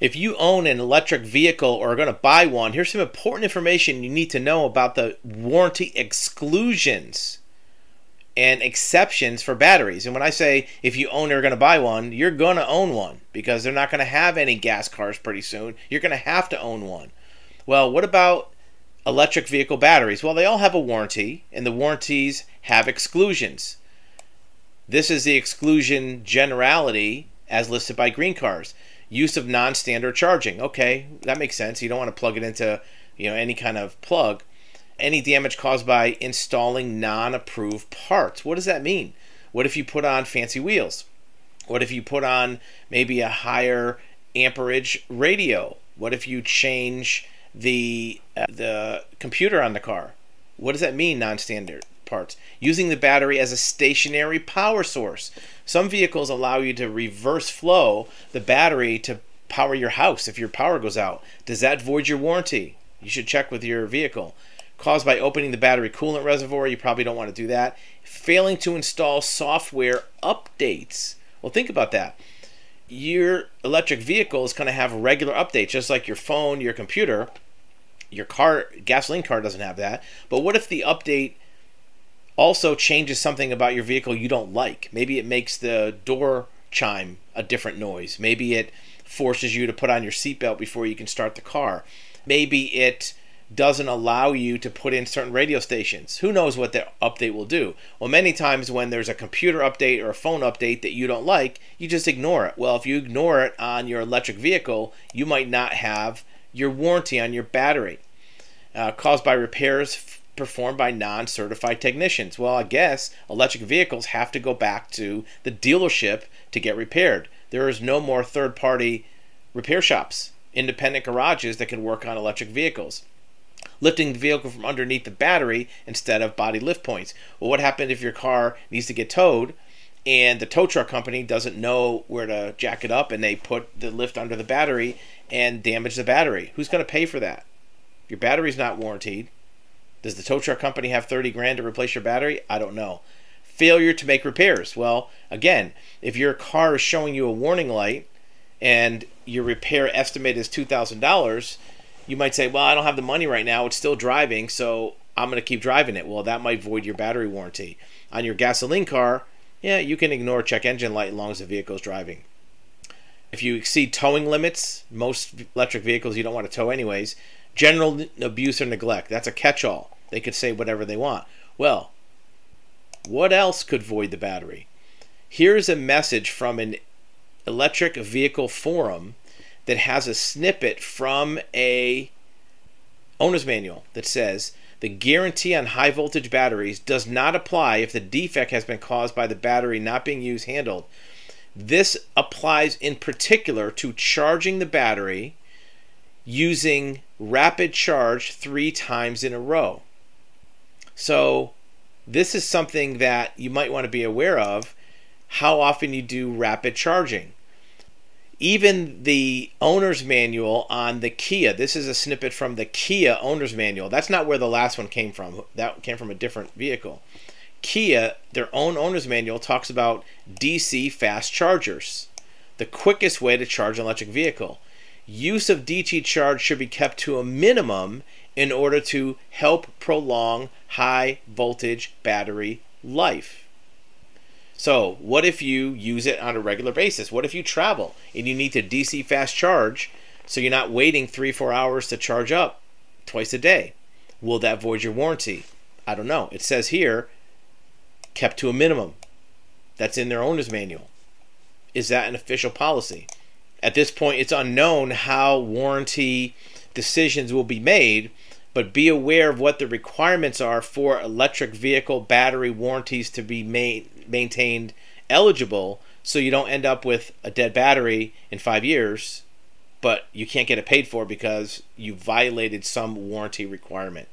if you own an electric vehicle or are going to buy one, here's some important information you need to know about the warranty exclusions and exceptions for batteries. And when I say if you own or are going to buy one, you're going to own one because they're not going to have any gas cars pretty soon. You're going to have to own one. Well, what about electric vehicle batteries? Well, they all have a warranty, and the warranties have exclusions. This is the exclusion generality as listed by Green Cars use of non-standard charging. Okay, that makes sense. You don't want to plug it into, you know, any kind of plug. Any damage caused by installing non-approved parts. What does that mean? What if you put on fancy wheels? What if you put on maybe a higher amperage radio? What if you change the uh, the computer on the car? What does that mean non-standard parts? Using the battery as a stationary power source. Some vehicles allow you to reverse flow the battery to power your house if your power goes out. Does that void your warranty? You should check with your vehicle. Caused by opening the battery coolant reservoir, you probably don't want to do that. Failing to install software updates. Well, think about that. Your electric vehicle is going to have regular updates, just like your phone, your computer. Your car, gasoline car doesn't have that. But what if the update also changes something about your vehicle you don't like. Maybe it makes the door chime a different noise. Maybe it forces you to put on your seatbelt before you can start the car. Maybe it doesn't allow you to put in certain radio stations. Who knows what the update will do? Well, many times when there's a computer update or a phone update that you don't like, you just ignore it. Well, if you ignore it on your electric vehicle, you might not have your warranty on your battery. Uh, caused by repairs performed by non certified technicians. Well, I guess electric vehicles have to go back to the dealership to get repaired. There is no more third party repair shops, independent garages that can work on electric vehicles. Lifting the vehicle from underneath the battery instead of body lift points. Well, what happens if your car needs to get towed and the tow truck company doesn't know where to jack it up and they put the lift under the battery and damage the battery? Who's going to pay for that? Your battery's not warranted does the tow truck company have 30 grand to replace your battery? I don't know. Failure to make repairs. Well, again, if your car is showing you a warning light and your repair estimate is $2,000, you might say, Well, I don't have the money right now. It's still driving, so I'm going to keep driving it. Well, that might void your battery warranty. On your gasoline car, yeah, you can ignore check engine light as long as the vehicle is driving. If you exceed towing limits, most electric vehicles you don't want to tow anyways. General abuse or neglect, that's a catch all. They could say whatever they want. Well, what else could void the battery? Here's a message from an electric vehicle forum that has a snippet from a owner's manual that says the guarantee on high voltage batteries does not apply if the defect has been caused by the battery not being used handled. This applies in particular to charging the battery using rapid charge three times in a row. So, this is something that you might want to be aware of how often you do rapid charging. Even the owner's manual on the Kia, this is a snippet from the Kia owner's manual. That's not where the last one came from. That came from a different vehicle. Kia, their own owner's manual, talks about DC fast chargers, the quickest way to charge an electric vehicle. Use of DC charge should be kept to a minimum in order to help prolong high voltage battery life. So, what if you use it on a regular basis? What if you travel and you need to DC fast charge so you're not waiting three, four hours to charge up twice a day? Will that void your warranty? I don't know. It says here, kept to a minimum. That's in their owner's manual. Is that an official policy? At this point, it's unknown how warranty decisions will be made but be aware of what the requirements are for electric vehicle battery warranties to be ma- maintained eligible so you don't end up with a dead battery in five years, but you can't get it paid for because you violated some warranty requirement.